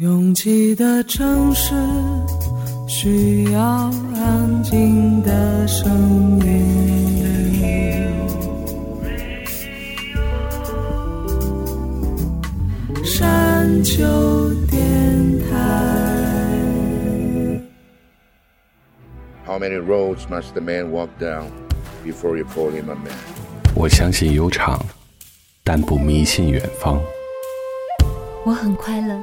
拥挤的城市需要安静的声音。山丘电台。How many roads must a man walk down before you call him a man? 我相信悠长，但不迷信远方。我很快乐，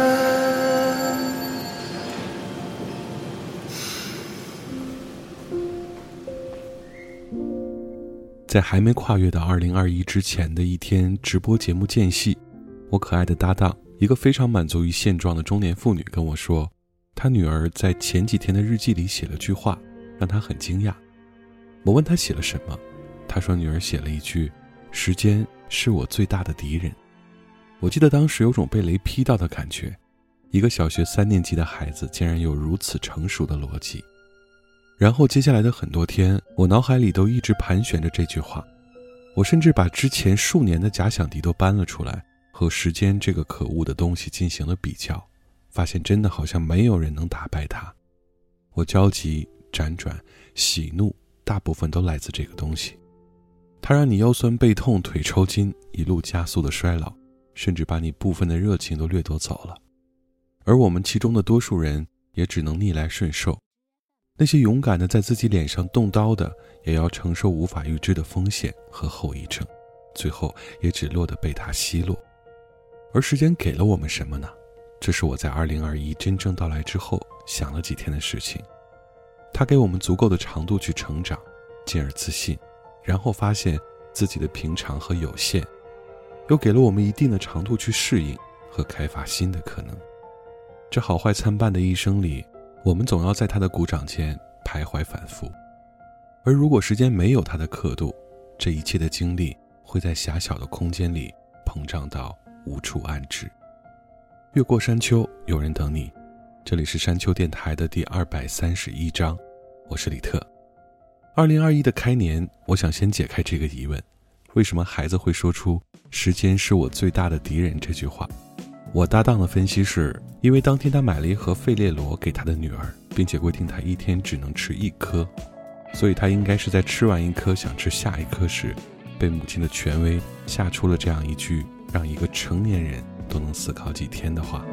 在还没跨越到二零二一之前的一天直播节目间隙，我可爱的搭档，一个非常满足于现状的中年妇女跟我说，她女儿在前几天的日记里写了句话，让她很惊讶。我问她写了什么，她说女儿写了一句：“时间是我最大的敌人。”我记得当时有种被雷劈到的感觉，一个小学三年级的孩子竟然有如此成熟的逻辑。然后接下来的很多天，我脑海里都一直盘旋着这句话，我甚至把之前数年的假想敌都搬了出来，和时间这个可恶的东西进行了比较，发现真的好像没有人能打败它。我焦急、辗转、喜怒，大部分都来自这个东西，它让你腰酸背痛、腿抽筋，一路加速的衰老，甚至把你部分的热情都掠夺走了。而我们其中的多数人也只能逆来顺受。那些勇敢的在自己脸上动刀的，也要承受无法预知的风险和后遗症，最后也只落得被它奚落。而时间给了我们什么呢？这是我在2021真正到来之后想了几天的事情。它给我们足够的长度去成长，进而自信，然后发现自己的平常和有限，又给了我们一定的长度去适应和开发新的可能。这好坏参半的一生里。我们总要在他的鼓掌间徘徊反复，而如果时间没有它的刻度，这一切的经历会在狭小的空间里膨胀到无处安置。越过山丘，有人等你。这里是山丘电台的第二百三十一章，我是李特。二零二一的开年，我想先解开这个疑问：为什么孩子会说出“时间是我最大的敌人”这句话？我搭档的分析是，因为当天他买了一盒费列罗给他的女儿，并且规定他一天只能吃一颗，所以他应该是在吃完一颗想吃下一颗时，被母亲的权威吓出了这样一句让一个成年人都能思考几天的话。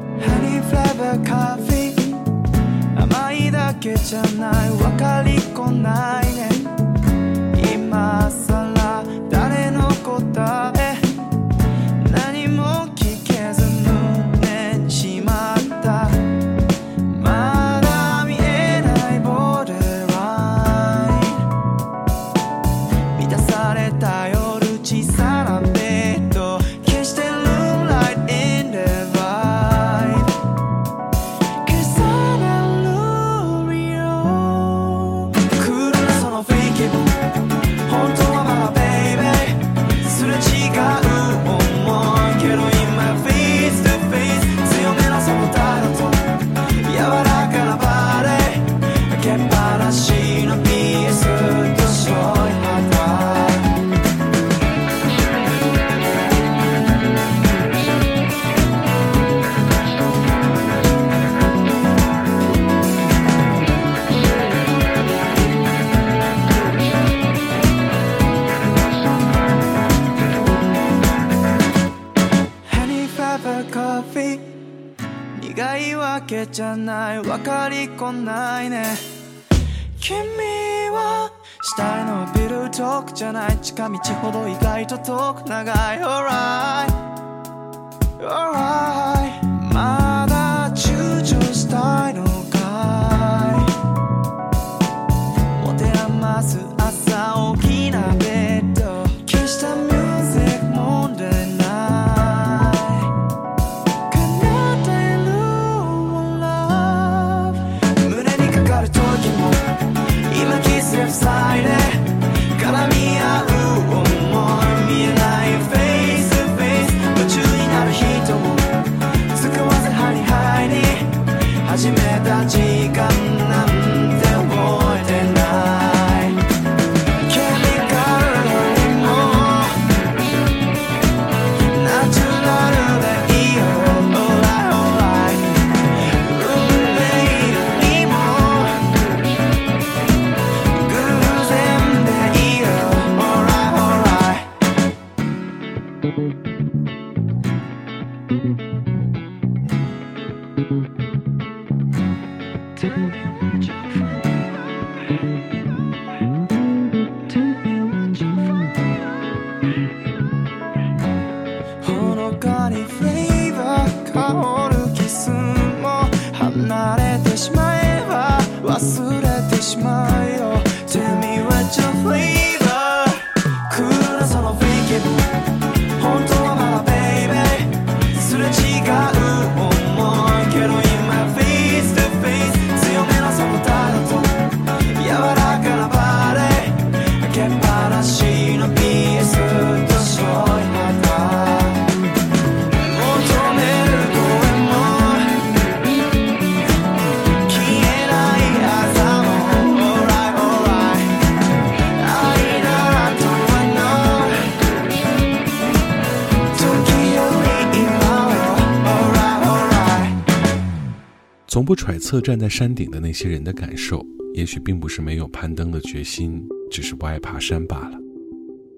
侧站在山顶的那些人的感受，也许并不是没有攀登的决心，只是不爱爬山罢了。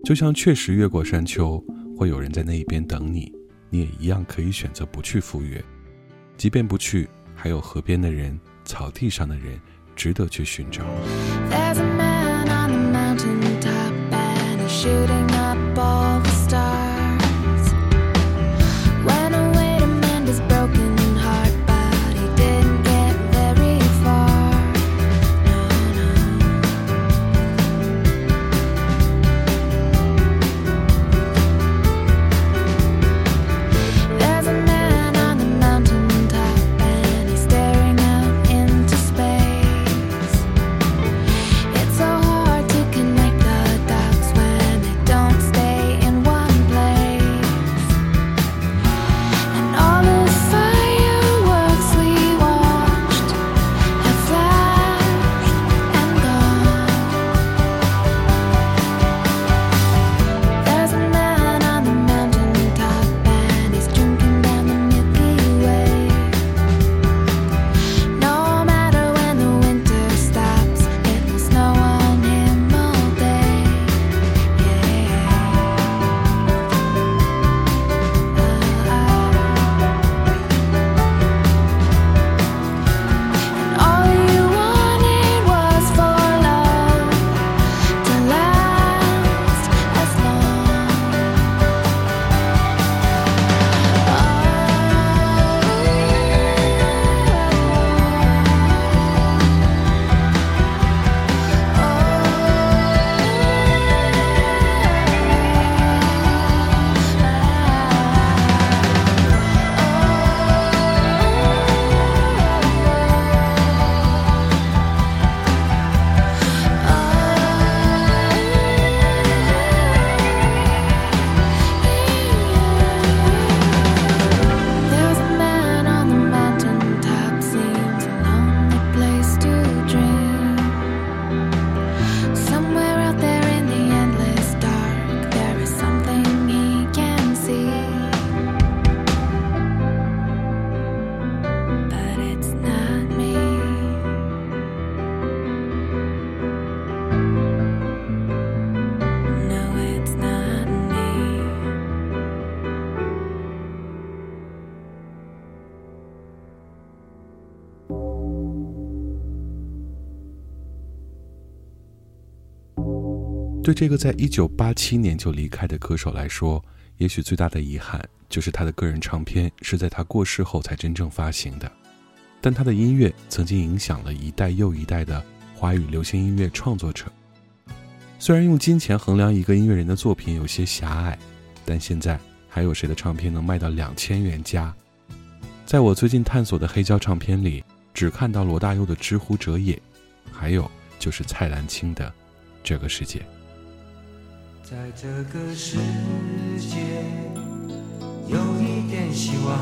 就像确实越过山丘，会有人在那一边等你，你也一样可以选择不去赴约。即便不去，还有河边的人、草地上的人，值得去寻找。There's a man on the 对这个在一九八七年就离开的歌手来说，也许最大的遗憾就是他的个人唱片是在他过世后才真正发行的。但他的音乐曾经影响了一代又一代的华语流行音乐创作者。虽然用金钱衡量一个音乐人的作品有些狭隘，但现在还有谁的唱片能卖到两千元加？在我最近探索的黑胶唱片里，只看到罗大佑的《知乎者也》，还有就是蔡澜清的《这个世界》。在这个世界，有一点希望，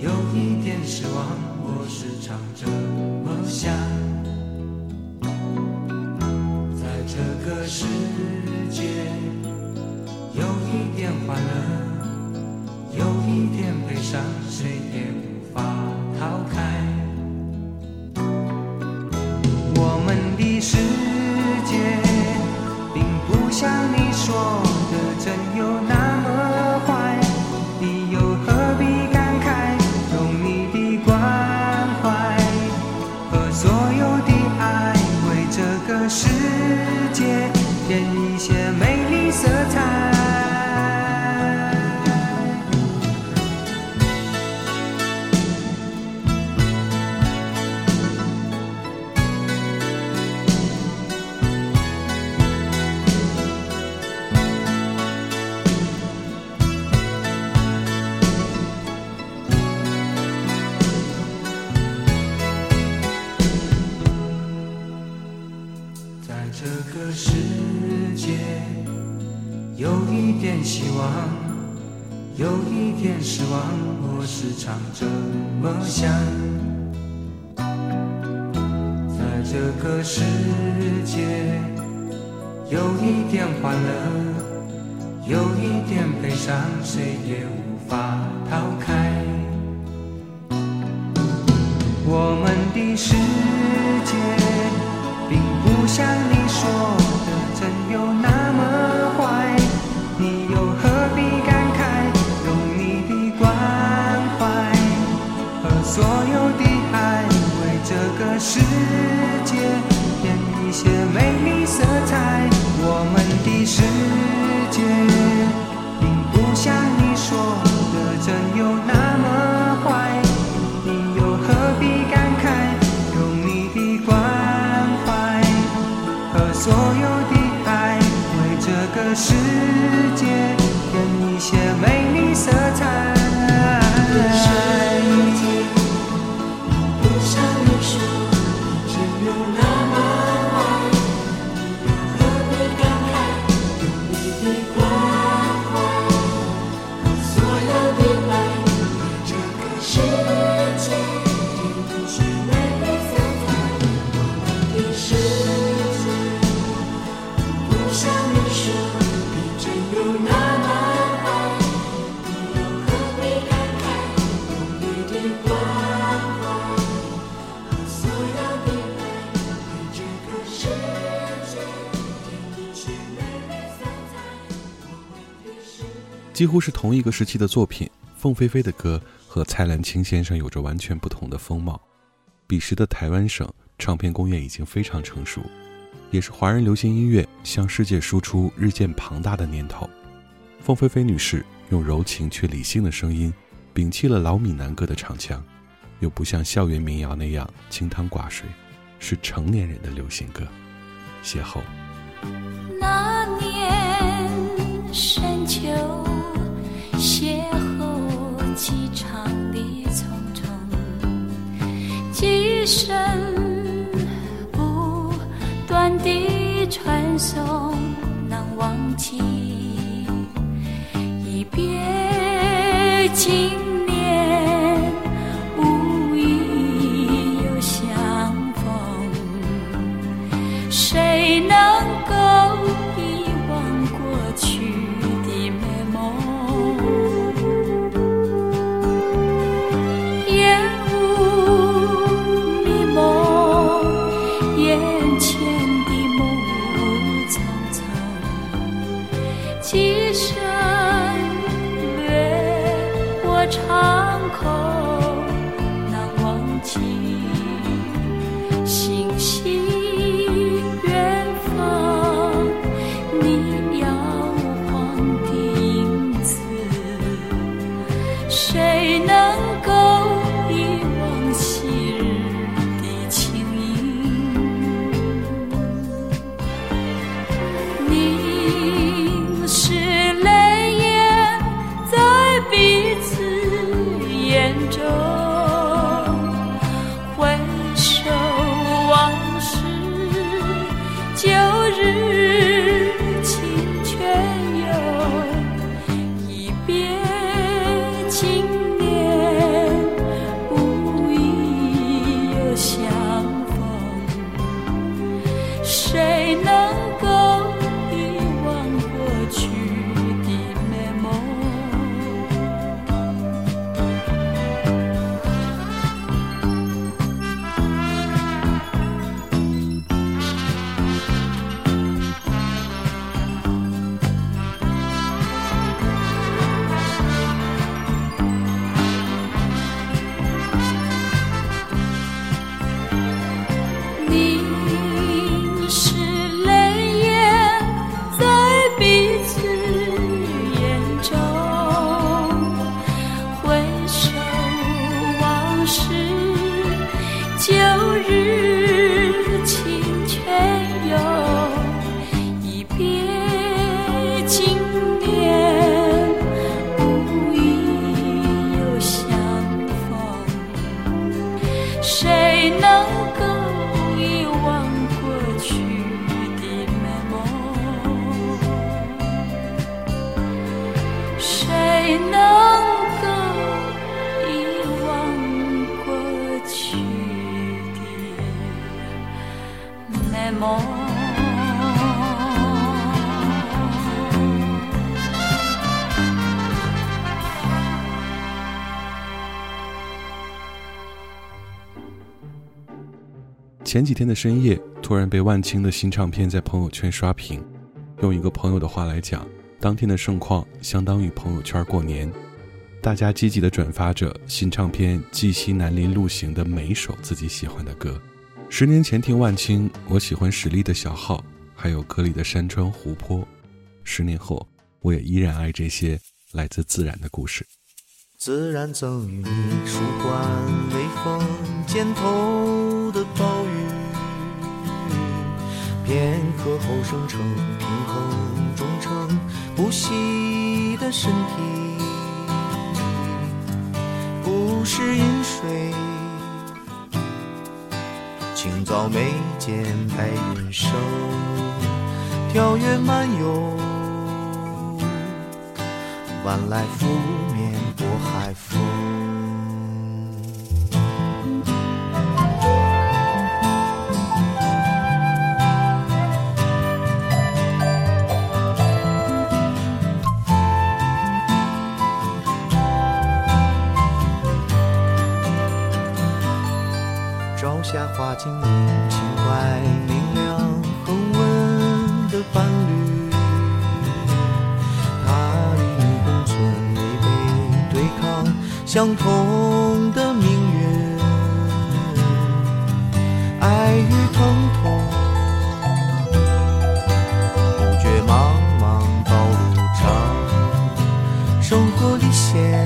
有一点失望，我时常这么想。在这个世界，有一点欢乐，有一点悲伤，谁也怎么想。在这个世界，有一点欢乐，有一点悲伤，谁也无法逃开。我们的世所有的爱，为这个世界添一些美丽色彩。我们的世界并不像你说几乎是同一个时期的作品，凤飞飞的歌和蔡澜清先生有着完全不同的风貌。彼时的台湾省唱片工业已经非常成熟，也是华人流行音乐向世界输出日渐庞大的年头。凤飞飞女士用柔情却理性的声音，摒弃了老闽南歌的唱腔，又不像校园民谣那样清汤寡水，是成年人的流行歌。邂逅。那年深秋，邂逅机场的匆匆，几声不断的传送，难忘记。一别经前几天的深夜，突然被万青的新唱片在朋友圈刷屏。用一个朋友的话来讲，当天的盛况相当于朋友圈过年，大家积极的转发着新唱片《记西南林路行》的每一首自己喜欢的歌。十年前听万青，我喜欢史力的小号，还有歌里的山川湖泊。十年后，我也依然爱这些来自自然的故事。自然赠予你舒缓微风肩头的暴，片刻后生成平衡忠诚不息的身体，不是饮水，清早眉间白云生，跳跃漫游。晚来拂面过海风。朝霞花径影，情怀明亮，恒温的伴侣。他与你共存，违背对抗，相同的命运。爱与疼痛，不觉茫茫道路长，生活历险，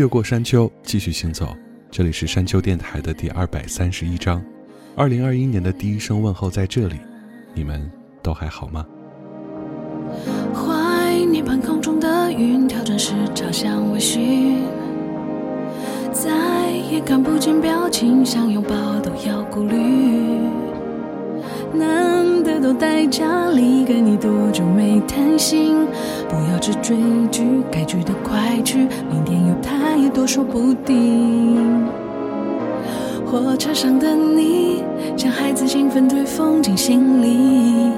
越过山丘，继续行走。这里是山丘电台的第二百三十一章。二零二一年的第一声问候在这里，你们都还好吗？怀念半空中的云，挑战时朝向微醺，再也看不见表情，想拥抱都要顾虑。难得都待家里，跟你多久没谈心？不要只追剧，该去的快去，明天有太多说不定。火车上的你，像孩子兴奋对风景心里。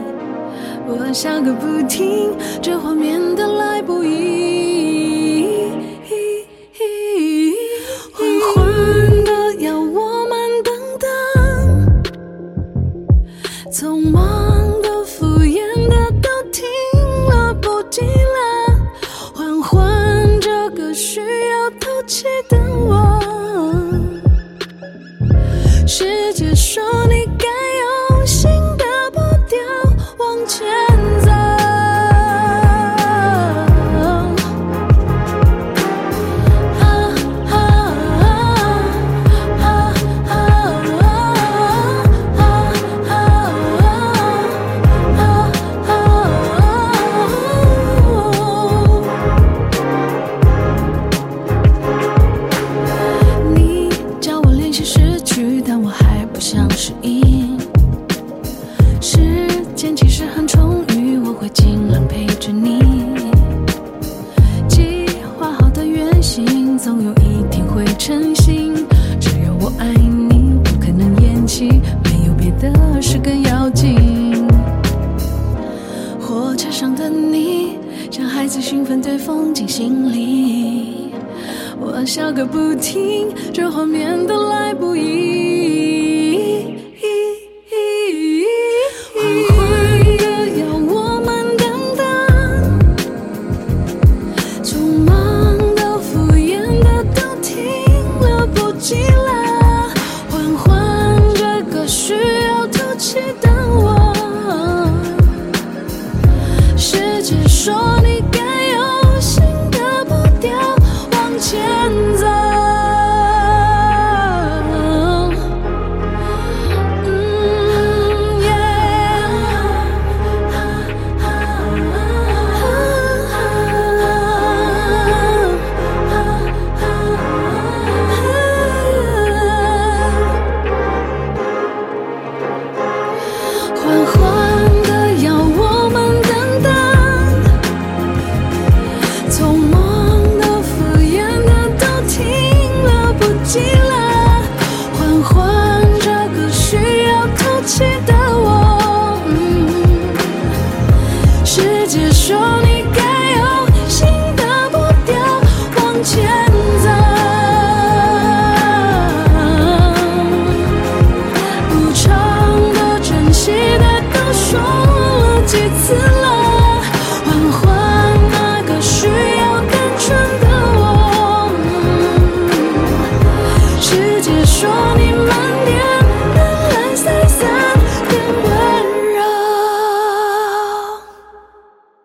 我笑个不停，这画面的来不易。懂吗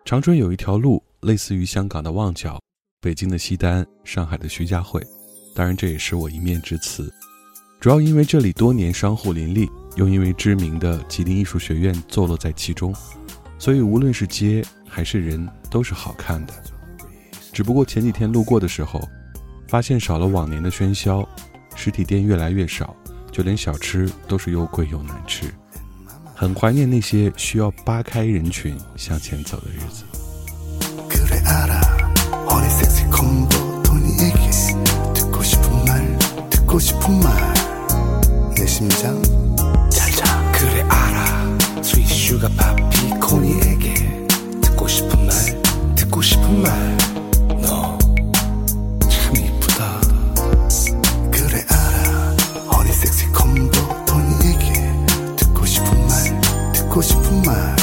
长春有一条路，类似于香港的旺角、北京的西单、上海的徐家汇，当然这也是我一面之词。主要因为这里多年商户林立，又因为知名的吉林艺术学院坐落在其中，所以无论是街还是人都是好看的。只不过前几天路过的时候，发现少了往年的喧嚣，实体店越来越少，就连小吃都是又贵又难吃。很怀念那些需要扒开人群向前走的日子。 듣고 싶은 말.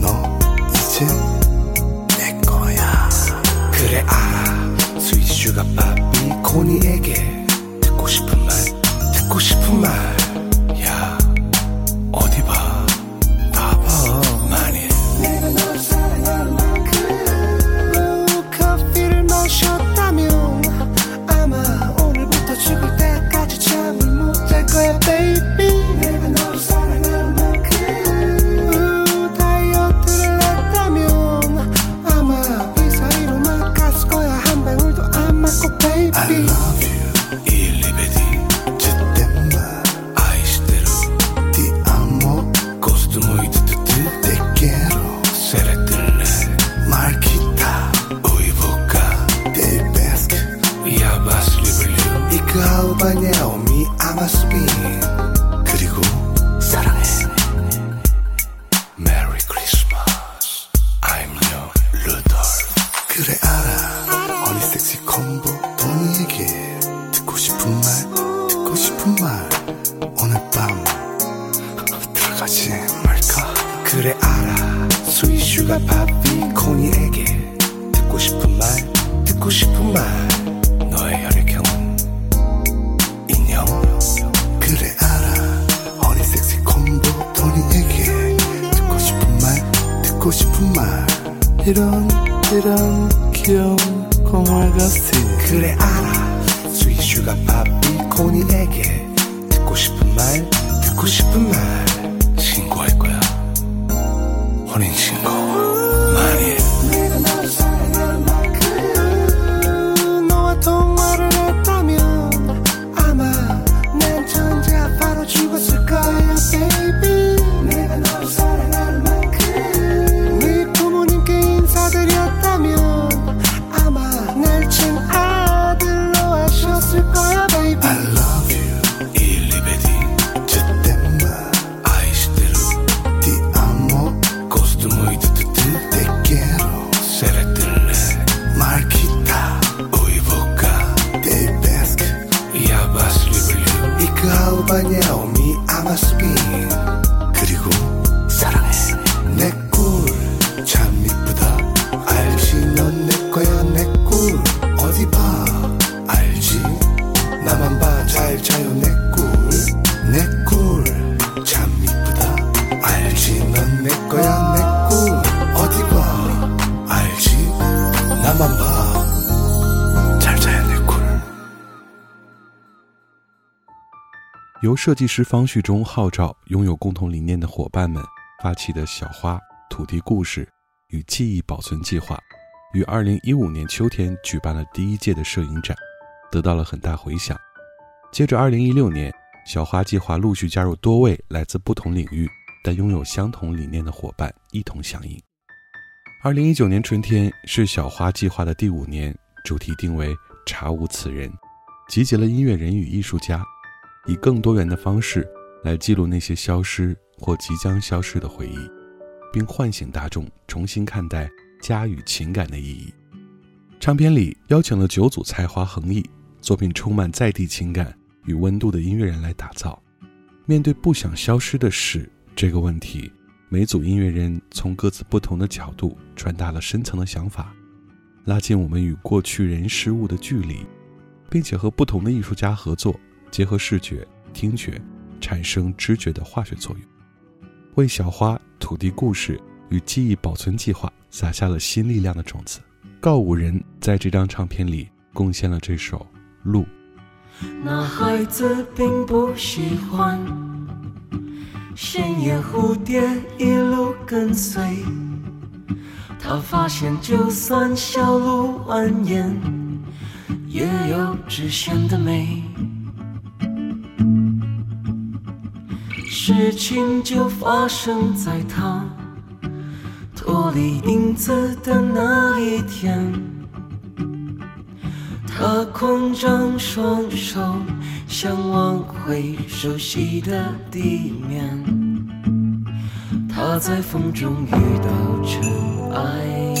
너 이제 내 거야. 그래 알아. 스윗 슈가 파피 코니에게 듣고 싶은 말 듣고 싶은 말 again. 设计师方旭中号召拥有共同理念的伙伴们发起的小花土地故事与记忆保存计划，于二零一五年秋天举办了第一届的摄影展，得到了很大回响。接着，二零一六年，小花计划陆续加入多位来自不同领域但拥有相同理念的伙伴一同响应。二零一九年春天是小花计划的第五年，主题定为“查无此人”，集结了音乐人与艺术家，以更多元的方式来记录那些消失或即将消失的回忆，并唤醒大众重新看待家与情感的意义。唱片里邀请了九组才华横溢、作品充满在地情感与温度的音乐人来打造。面对不想消失的事这个问题，每组音乐人从各自不同的角度传达了深层的想法，拉近我们与过去人事物的距离，并且和不同的艺术家合作，结合视觉、听觉，产生知觉的化学作用，为小花、土地故事与记忆保存计划撒下了新力量的种子。告五人在这张唱片里贡献了这首《路》。那孩子并不喜欢鲜艳蝴蝶一路跟随，他发现就算小路蜿蜒，也有直线的美。事情就发生在他脱离影子的那一天。他空张双手，想挽回熟悉的地面。他在风中遇到尘埃，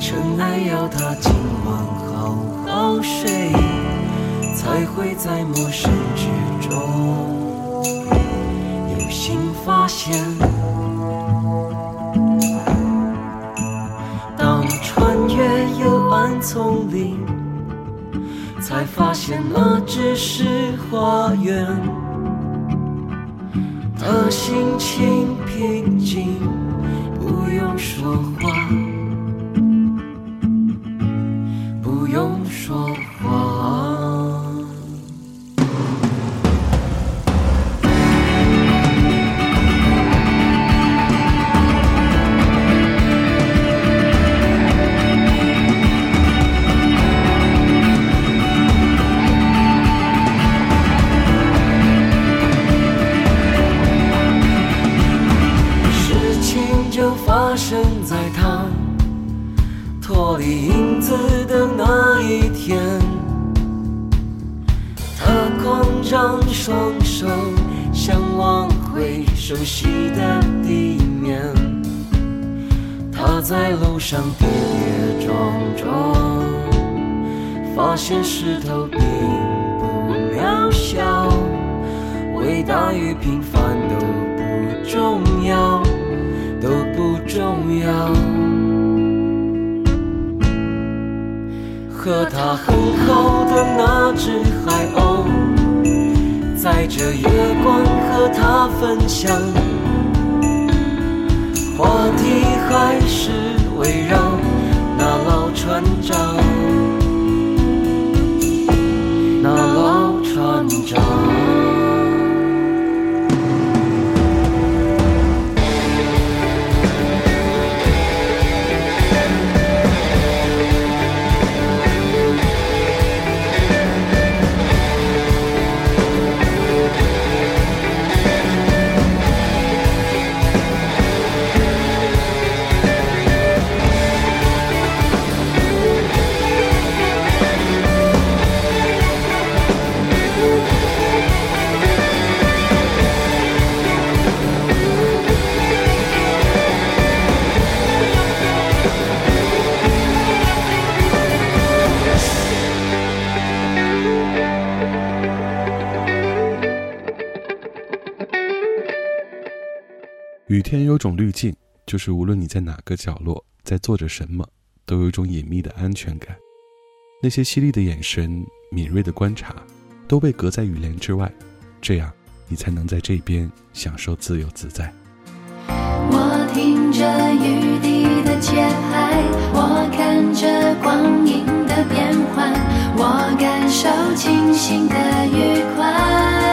尘埃要他今晚好好睡，才会在陌生之中新发现。当穿越幽暗丛林。才发现那只是花园，的心情平静，不用说话，发生在他脱离影子的那一天。他狂张双手，想挽回熟悉的地面。他在路上跌跌撞撞，发现石头并不渺小，伟大与平凡都不重要，都不重要。和他很好的那只海鸥，在这月光和他分享，话题还是围绕那老船长，那老船长。天有种滤镜，就是无论你在哪个角落，在做着什么，都有一种隐秘的安全感。那些犀利的眼神、敏锐的观察，都被隔在雨帘之外，这样你才能在这边享受自由自在。我听着雨滴的节拍，我看着光阴的变幻，我感受清醒的愉快。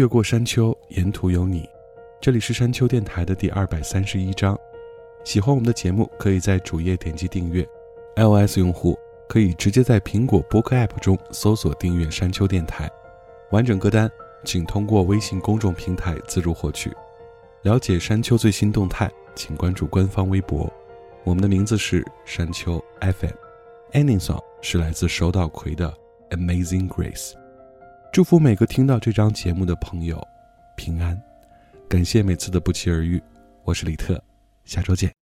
越过山丘，沿途有你。这里是山丘电台的第二百三十一章。喜欢我们的节目，可以在主页点击订阅。iOS 用户可以直接在苹果播客 App 中搜索订阅山丘电台。完整歌单请通过微信公众平台自助获取。了解山丘最新动态，请关注官方微博。我们的名字是山丘 FM。Ending song 是来自手岛葵的《Amazing Grace》。祝福每个听到这张节目的朋友平安。感谢每次的不期而遇，我是李特，下周见。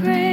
crazy.